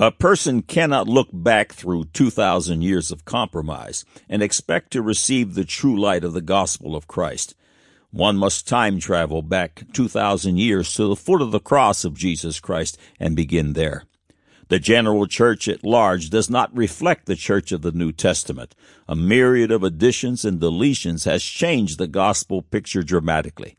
A person cannot look back through 2,000 years of compromise and expect to receive the true light of the gospel of Christ. One must time travel back 2,000 years to the foot of the cross of Jesus Christ and begin there. The general church at large does not reflect the church of the New Testament. A myriad of additions and deletions has changed the gospel picture dramatically.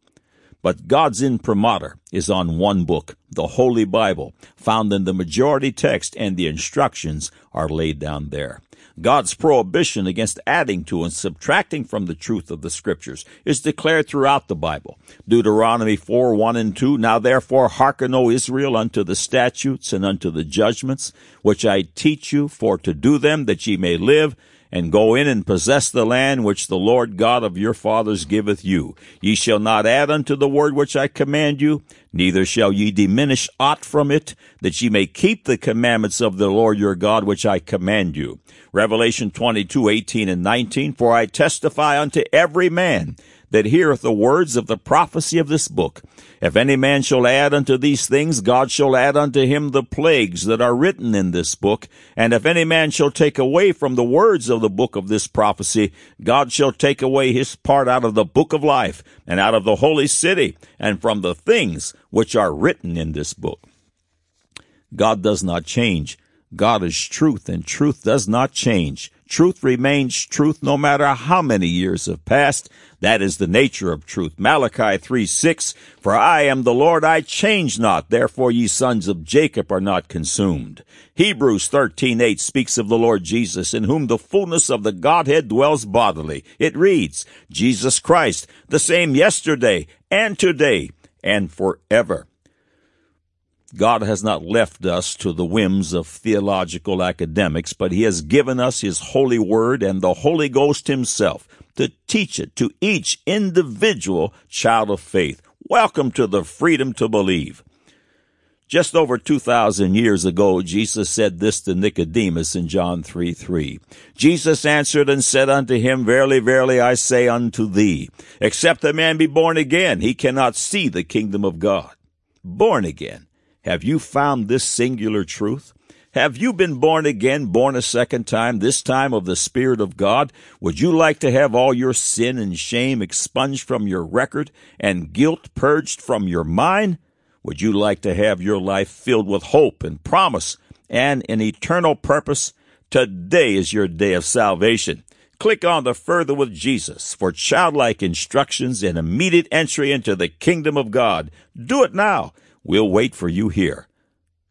But God's imprimatur is on one book, the Holy Bible, found in the majority text, and the instructions are laid down there. God's prohibition against adding to and subtracting from the truth of the Scriptures is declared throughout the Bible. Deuteronomy 4 1 and 2 Now therefore hearken, O Israel, unto the statutes and unto the judgments which I teach you, for to do them that ye may live and go in and possess the land which the Lord God of your fathers giveth you. Ye shall not add unto the word which I command you, neither shall ye diminish aught from it, that ye may keep the commandments of the Lord your God which I command you. Revelation 22, 18 and 19, For I testify unto every man that heareth the words of the prophecy of this book. If any man shall add unto these things, God shall add unto him the plagues that are written in this book. And if any man shall take away from the words of the book of this prophecy, God shall take away his part out of the book of life, and out of the holy city, and from the things which are written in this book. God does not change. God is truth, and truth does not change. Truth remains truth no matter how many years have passed. That is the nature of truth. Malachi 3 6, For I am the Lord, I change not, therefore ye sons of Jacob are not consumed. Hebrews thirteen eight speaks of the Lord Jesus, in whom the fullness of the Godhead dwells bodily. It reads, Jesus Christ, the same yesterday and today and forever. God has not left us to the whims of theological academics, but He has given us His holy word and the Holy Ghost Himself to teach it to each individual child of faith. Welcome to the freedom to believe. Just over 2,000 years ago, Jesus said this to Nicodemus in John 3 3. Jesus answered and said unto him, Verily, verily, I say unto thee, except a man be born again, he cannot see the kingdom of God. Born again. Have you found this singular truth? Have you been born again, born a second time, this time of the Spirit of God? Would you like to have all your sin and shame expunged from your record and guilt purged from your mind? Would you like to have your life filled with hope and promise and an eternal purpose? Today is your day of salvation. Click on the Further with Jesus for childlike instructions and immediate entry into the kingdom of God. Do it now. We'll wait for you here.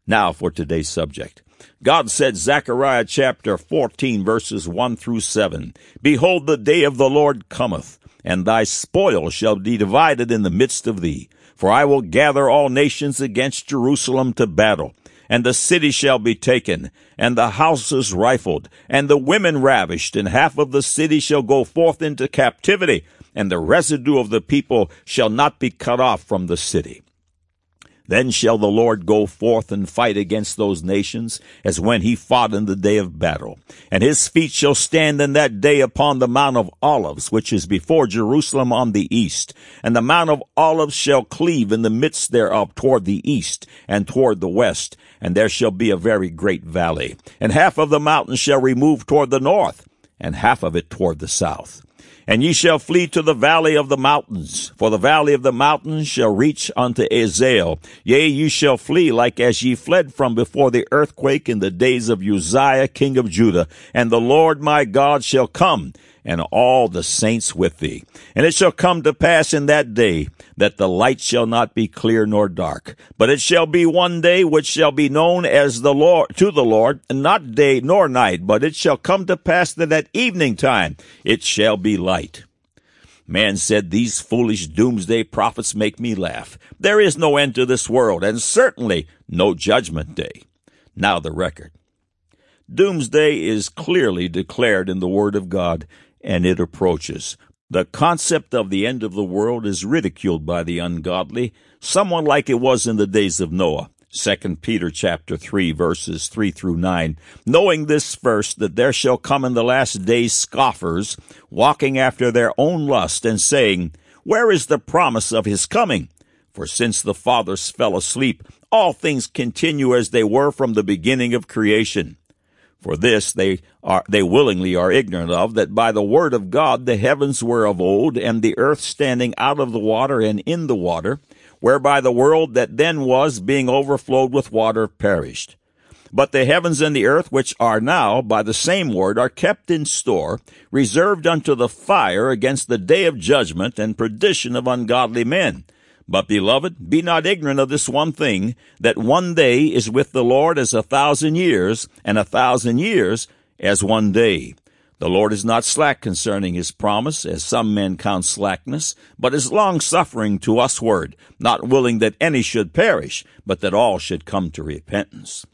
Now for today's subject. God said, Zechariah chapter 14 verses 1 through 7, Behold, the day of the Lord cometh, and thy spoil shall be divided in the midst of thee. For I will gather all nations against Jerusalem to battle, and the city shall be taken, and the houses rifled, and the women ravished, and half of the city shall go forth into captivity, and the residue of the people shall not be cut off from the city. Then shall the Lord go forth and fight against those nations, as when he fought in the day of battle. And his feet shall stand in that day upon the Mount of Olives, which is before Jerusalem on the east. And the Mount of Olives shall cleave in the midst thereof toward the east and toward the west. And there shall be a very great valley. And half of the mountain shall remove toward the north, and half of it toward the south. And ye shall flee to the valley of the mountains, for the valley of the mountains shall reach unto Azal. Yea, ye shall flee like as ye fled from before the earthquake in the days of Uzziah king of Judah. And the Lord my God shall come and all the saints with thee. And it shall come to pass in that day that the light shall not be clear nor dark, but it shall be one day which shall be known as the Lord to the Lord, and not day nor night, but it shall come to pass that at evening time it shall be light. Man said, These foolish doomsday prophets make me laugh. There is no end to this world, and certainly no judgment day. Now the record. Doomsday is clearly declared in the Word of God, and it approaches. The concept of the end of the world is ridiculed by the ungodly, somewhat like it was in the days of Noah. 2 Peter chapter 3 verses 3 through 9. Knowing this first, that there shall come in the last days scoffers, walking after their own lust, and saying, Where is the promise of his coming? For since the fathers fell asleep, all things continue as they were from the beginning of creation. For this they are they willingly are ignorant of that by the word of God the heavens were of old, and the earth standing out of the water and in the water, whereby the world that then was, being overflowed with water, perished. But the heavens and the earth, which are now, by the same word, are kept in store, reserved unto the fire against the day of judgment and perdition of ungodly men. But, beloved, be not ignorant of this one thing, that one day is with the Lord as a thousand years, and a thousand years as one day. The Lord is not slack concerning his promise, as some men count slackness, but is long-suffering to usward, not willing that any should perish, but that all should come to repentance.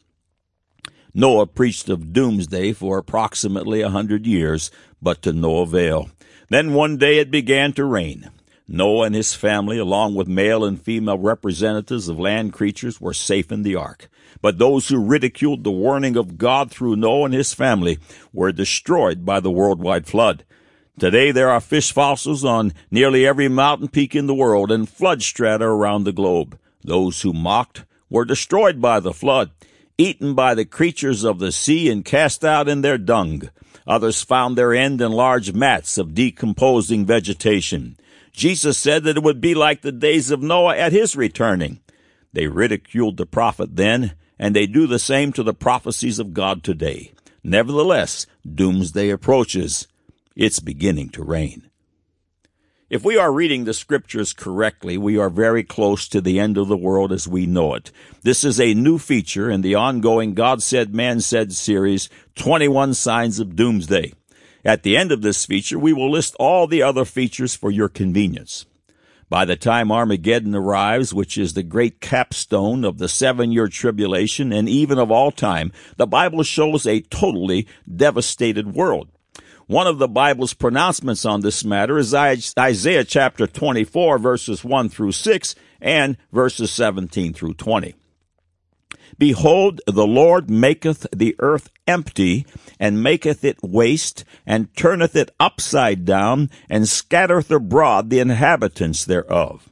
Noah preached of doomsday for approximately a hundred years, but to no avail. Then one day it began to rain. Noah and his family, along with male and female representatives of land creatures, were safe in the ark. But those who ridiculed the warning of God through Noah and his family were destroyed by the worldwide flood. Today there are fish fossils on nearly every mountain peak in the world and flood strata around the globe. Those who mocked were destroyed by the flood, eaten by the creatures of the sea and cast out in their dung. Others found their end in large mats of decomposing vegetation. Jesus said that it would be like the days of Noah at his returning. They ridiculed the prophet then, and they do the same to the prophecies of God today. Nevertheless, doomsday approaches. It's beginning to rain. If we are reading the scriptures correctly, we are very close to the end of the world as we know it. This is a new feature in the ongoing God Said, Man Said series, 21 Signs of Doomsday. At the end of this feature, we will list all the other features for your convenience. By the time Armageddon arrives, which is the great capstone of the seven year tribulation and even of all time, the Bible shows a totally devastated world. One of the Bible's pronouncements on this matter is Isaiah chapter 24 verses 1 through 6 and verses 17 through 20. Behold, the Lord maketh the earth empty, and maketh it waste, and turneth it upside down, and scattereth abroad the inhabitants thereof.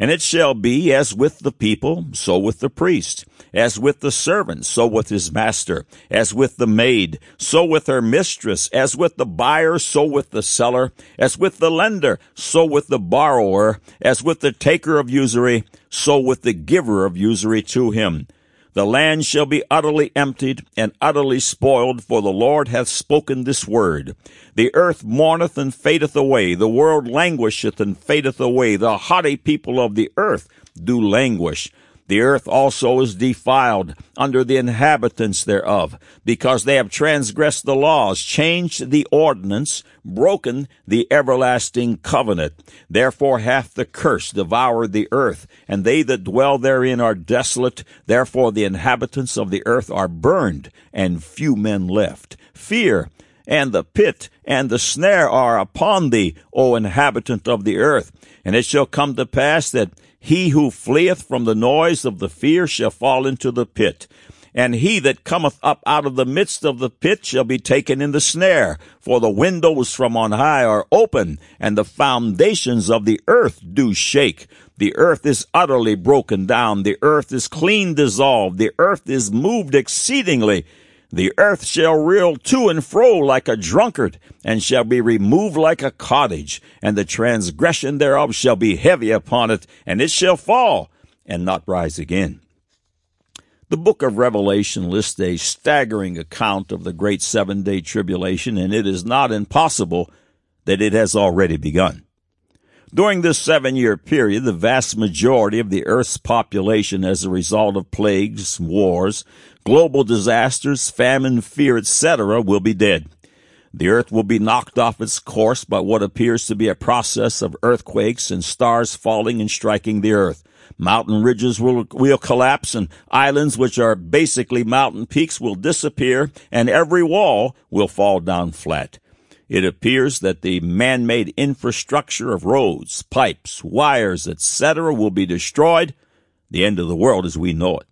And it shall be as with the people, so with the priest, as with the servant, so with his master, as with the maid, so with her mistress, as with the buyer, so with the seller, as with the lender, so with the borrower, as with the taker of usury, so with the giver of usury to him. The land shall be utterly emptied and utterly spoiled, for the Lord hath spoken this word. The earth mourneth and fadeth away, the world languisheth and fadeth away, the haughty people of the earth do languish. The earth also is defiled under the inhabitants thereof, because they have transgressed the laws, changed the ordinance, broken the everlasting covenant. Therefore hath the curse devoured the earth, and they that dwell therein are desolate. Therefore the inhabitants of the earth are burned, and few men left. Fear and the pit and the snare are upon thee, O inhabitant of the earth. And it shall come to pass that he who fleeth from the noise of the fear shall fall into the pit. And he that cometh up out of the midst of the pit shall be taken in the snare. For the windows from on high are open, and the foundations of the earth do shake. The earth is utterly broken down. The earth is clean dissolved. The earth is moved exceedingly. The earth shall reel to and fro like a drunkard, and shall be removed like a cottage, and the transgression thereof shall be heavy upon it, and it shall fall, and not rise again. The book of Revelation lists a staggering account of the great seven day tribulation, and it is not impossible that it has already begun. During this seven year period, the vast majority of the earth's population as a result of plagues, wars, global disasters, famine, fear, etc., will be dead. The earth will be knocked off its course by what appears to be a process of earthquakes and stars falling and striking the earth. Mountain ridges will, will collapse and islands, which are basically mountain peaks, will disappear and every wall will fall down flat. It appears that the man-made infrastructure of roads, pipes, wires, etc. will be destroyed. The end of the world as we know it.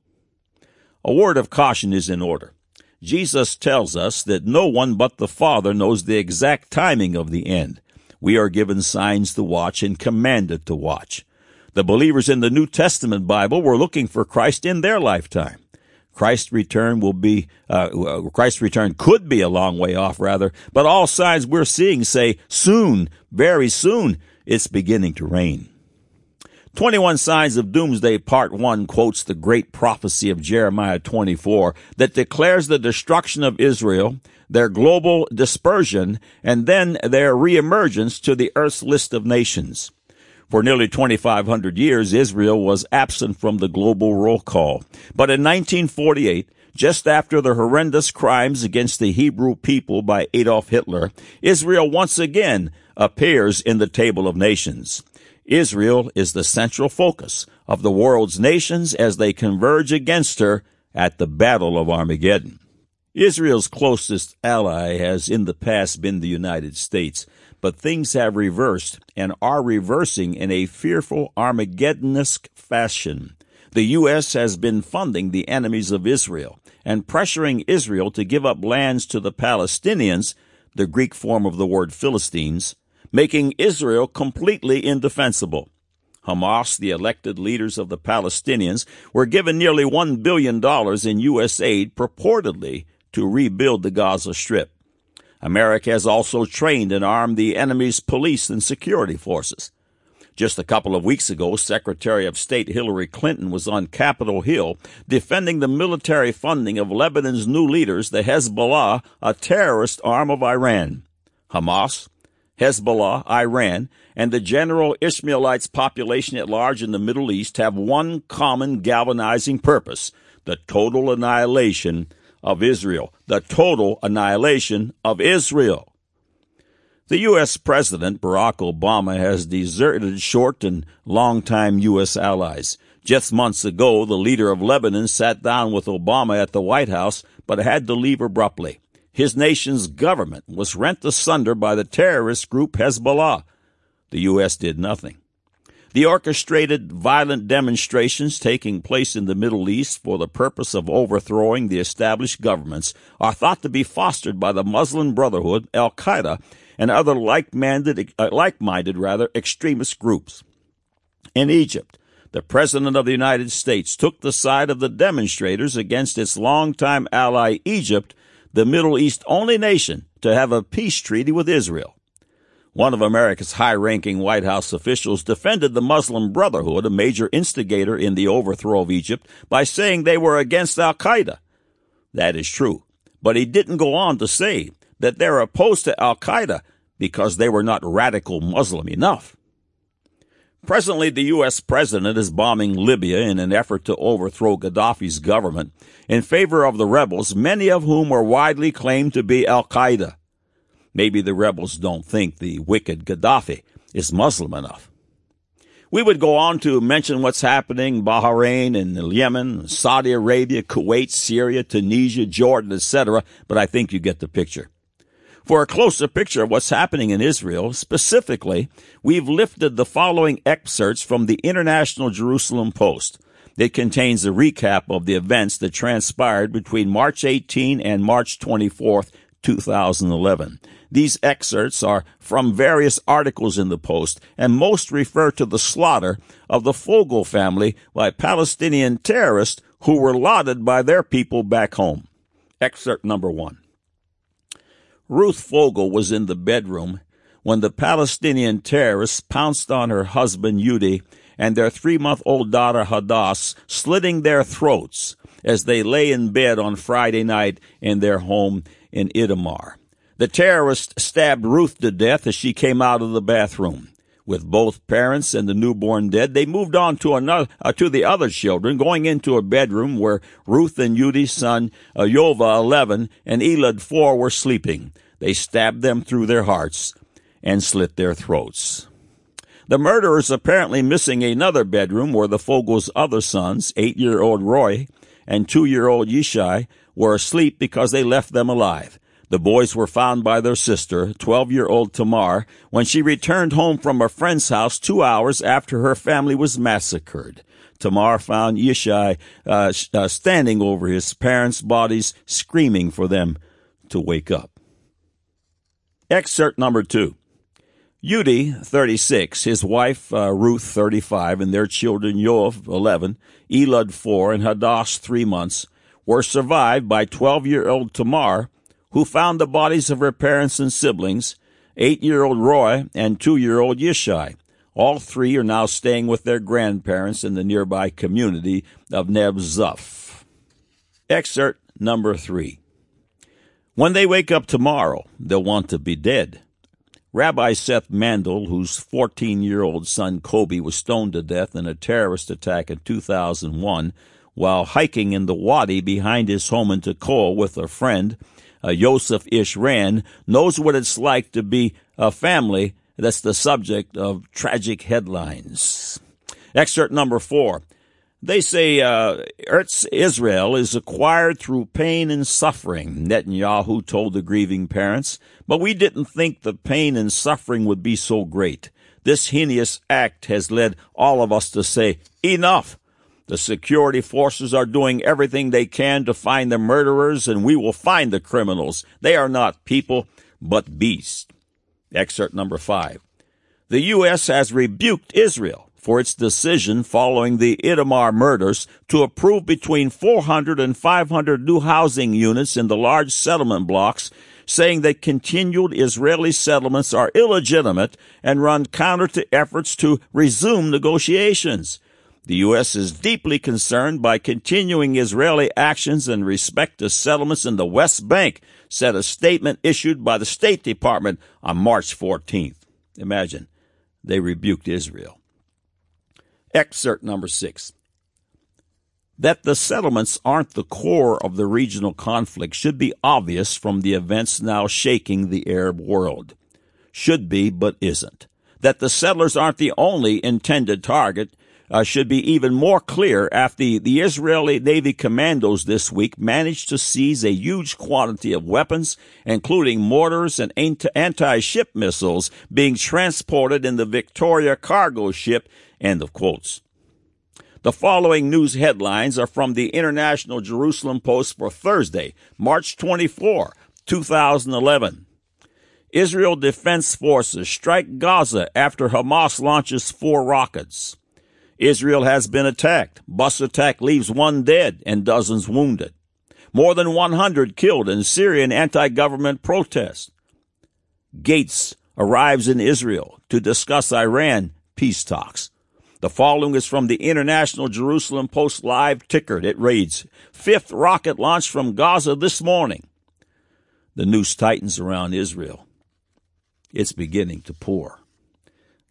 A word of caution is in order. Jesus tells us that no one but the Father knows the exact timing of the end. We are given signs to watch and commanded to watch. The believers in the New Testament Bible were looking for Christ in their lifetime. Christ's return will be, uh, Christ's return could be a long way off, rather, but all signs we're seeing say soon, very soon, it's beginning to rain. 21 Signs of Doomsday Part 1 quotes the great prophecy of Jeremiah 24 that declares the destruction of Israel, their global dispersion, and then their reemergence to the earth's list of nations. For nearly 2,500 years, Israel was absent from the global roll call. But in 1948, just after the horrendous crimes against the Hebrew people by Adolf Hitler, Israel once again appears in the table of nations. Israel is the central focus of the world's nations as they converge against her at the Battle of Armageddon. Israel's closest ally has in the past been the United States, but things have reversed and are reversing in a fearful Armageddonesque fashion. The U.S. has been funding the enemies of Israel and pressuring Israel to give up lands to the Palestinians, the Greek form of the word Philistines, making Israel completely indefensible. Hamas, the elected leaders of the Palestinians, were given nearly $1 billion in U.S. aid purportedly to rebuild the Gaza Strip. America has also trained and armed the enemy's police and security forces. Just a couple of weeks ago, Secretary of State Hillary Clinton was on Capitol Hill defending the military funding of Lebanon's new leaders, the Hezbollah, a terrorist arm of Iran. Hamas, Hezbollah, Iran, and the general Ishmaelites population at large in the Middle East have one common galvanizing purpose the total annihilation of Israel, the total annihilation of Israel. The U.S. President Barack Obama has deserted short and long-time U.S. allies. Just months ago, the leader of Lebanon sat down with Obama at the White House, but had to leave abruptly. His nation's government was rent asunder by the terrorist group Hezbollah. The U.S. did nothing. The orchestrated violent demonstrations taking place in the Middle East for the purpose of overthrowing the established governments are thought to be fostered by the Muslim Brotherhood, Al Qaeda, and other like-minded, uh, like-minded rather, extremist groups. In Egypt, the President of the United States took the side of the demonstrators against its longtime ally Egypt, the Middle East only nation to have a peace treaty with Israel. One of America's high ranking White House officials defended the Muslim Brotherhood, a major instigator in the overthrow of Egypt, by saying they were against Al Qaeda. That is true. But he didn't go on to say that they're opposed to Al Qaeda because they were not radical Muslim enough. Presently, the U.S. president is bombing Libya in an effort to overthrow Gaddafi's government in favor of the rebels, many of whom are widely claimed to be Al Qaeda. Maybe the rebels don't think the wicked Gaddafi is Muslim enough. We would go on to mention what's happening Bahrain and Yemen, Saudi Arabia, Kuwait, Syria, Tunisia, Jordan, etc., but I think you get the picture. For a closer picture of what's happening in Israel, specifically, we've lifted the following excerpts from the International Jerusalem Post. It contains a recap of the events that transpired between March 18 and March 24, 2011. These excerpts are from various articles in the Post, and most refer to the slaughter of the Fogel family by Palestinian terrorists who were lauded by their people back home. Excerpt number one. Ruth Fogel was in the bedroom when the Palestinian terrorists pounced on her husband Yudi and their three month old daughter Hadass, slitting their throats as they lay in bed on Friday night in their home in Itamar. The terrorist stabbed Ruth to death as she came out of the bathroom. With both parents and the newborn dead, they moved on to another uh, to the other children, going into a bedroom where Ruth and Yudi's son, uh, Yova, 11, and Elad, 4, were sleeping. They stabbed them through their hearts and slit their throats. The murderers apparently missing another bedroom where the Fogel's other sons, eight-year-old Roy and two-year-old Yishai, were asleep because they left them alive. The boys were found by their sister, 12 year old Tamar, when she returned home from a friend's house two hours after her family was massacred. Tamar found Yishai uh, uh, standing over his parents' bodies, screaming for them to wake up. Excerpt number two. Udi, 36, his wife uh, Ruth, 35, and their children Yoav, 11, Elad, 4, and Hadash, 3 months, were survived by 12 year old Tamar, who found the bodies of her parents and siblings, 8 year old Roy, and 2 year old Yishai. All three are now staying with their grandparents in the nearby community of Neve Tzuf. Excerpt number 3. When they wake up tomorrow, they'll want to be dead. Rabbi Seth Mandell, whose 14 year old son Koby was stoned to death in a terrorist attack in 2001 while hiking in the wadi behind his home in Tekoa with a friend, uh, Yosef Ishran, knows what it's like to be a family that's the subject of tragic headlines. Excerpt number four. They say uh, Eretz Israel is acquired through pain and suffering, Netanyahu told the grieving parents. But we didn't think the pain and suffering would be so great. This heinous act has led all of us to say, enough. The security forces are doing everything they can to find the murderers, and we will find the criminals. They are not people, but beasts. Excerpt number five. The U.S. has rebuked Israel for its decision following the Itamar murders to approve between 400 and 500 new housing units in the large settlement blocks, saying that continued Israeli settlements are illegitimate and run counter to efforts to resume negotiations. The U.S. is deeply concerned by continuing Israeli actions in respect to settlements in the West Bank, said a statement issued by the State Department on March 14th. Imagine, they rebuked Israel. Excerpt number six. That the settlements aren't the core of the regional conflict should be obvious from the events now shaking the Arab world. Should be, but isn't. That the settlers aren't the only intended target uh, should be even more clear after the, the Israeli Navy commandos this week managed to seize a huge quantity of weapons, including mortars and anti-ship missiles being transported in the Victoria cargo ship, end of quotes. The following news headlines are from the International Jerusalem Post for Thursday, March 24, 2011. Israel Defense Forces strike Gaza after Hamas launches four rockets. Israel has been attacked. Bus attack leaves one dead and dozens wounded. More than 100 killed in Syrian anti-government protests. Gates arrives in Israel to discuss Iran peace talks. The following is from the International Jerusalem Post live ticker. It reads, Fifth rocket launched from Gaza this morning. The noose tightens around Israel. It's beginning to pour.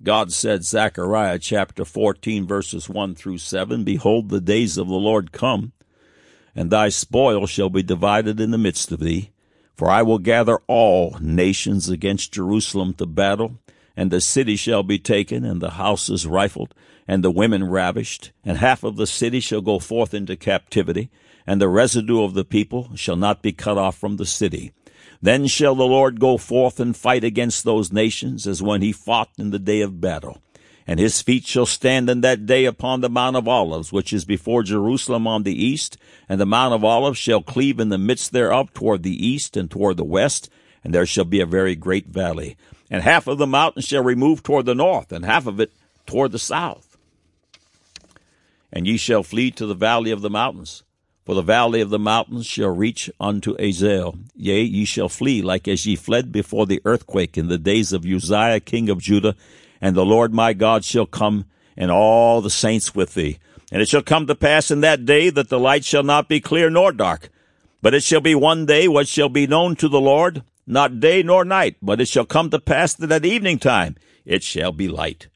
God said, Zechariah chapter 14, verses 1 through 7, Behold, the days of the Lord come, and thy spoil shall be divided in the midst of thee. For I will gather all nations against Jerusalem to battle, and the city shall be taken, and the houses rifled, and the women ravished, and half of the city shall go forth into captivity, and the residue of the people shall not be cut off from the city. Then shall the Lord go forth and fight against those nations as when he fought in the day of battle. And his feet shall stand in that day upon the Mount of Olives, which is before Jerusalem on the east, and the Mount of Olives shall cleave in the midst thereof toward the east and toward the west, and there shall be a very great valley. And half of the mountain shall remove toward the north, and half of it toward the south. And ye shall flee to the valley of the mountains, for the valley of the mountains shall reach unto Azal. Yea, ye shall flee like as ye fled before the earthquake in the days of Uzziah king of Judah. And the Lord my God shall come, and all the saints with thee. And it shall come to pass in that day that the light shall not be clear nor dark. But it shall be one day what shall be known to the Lord, not day nor night. But it shall come to pass that at evening time it shall be light.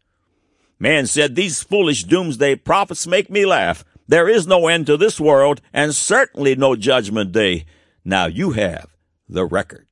Man said, These foolish doomsday prophets make me laugh. There is no end to this world and certainly no judgment day. Now you have the record.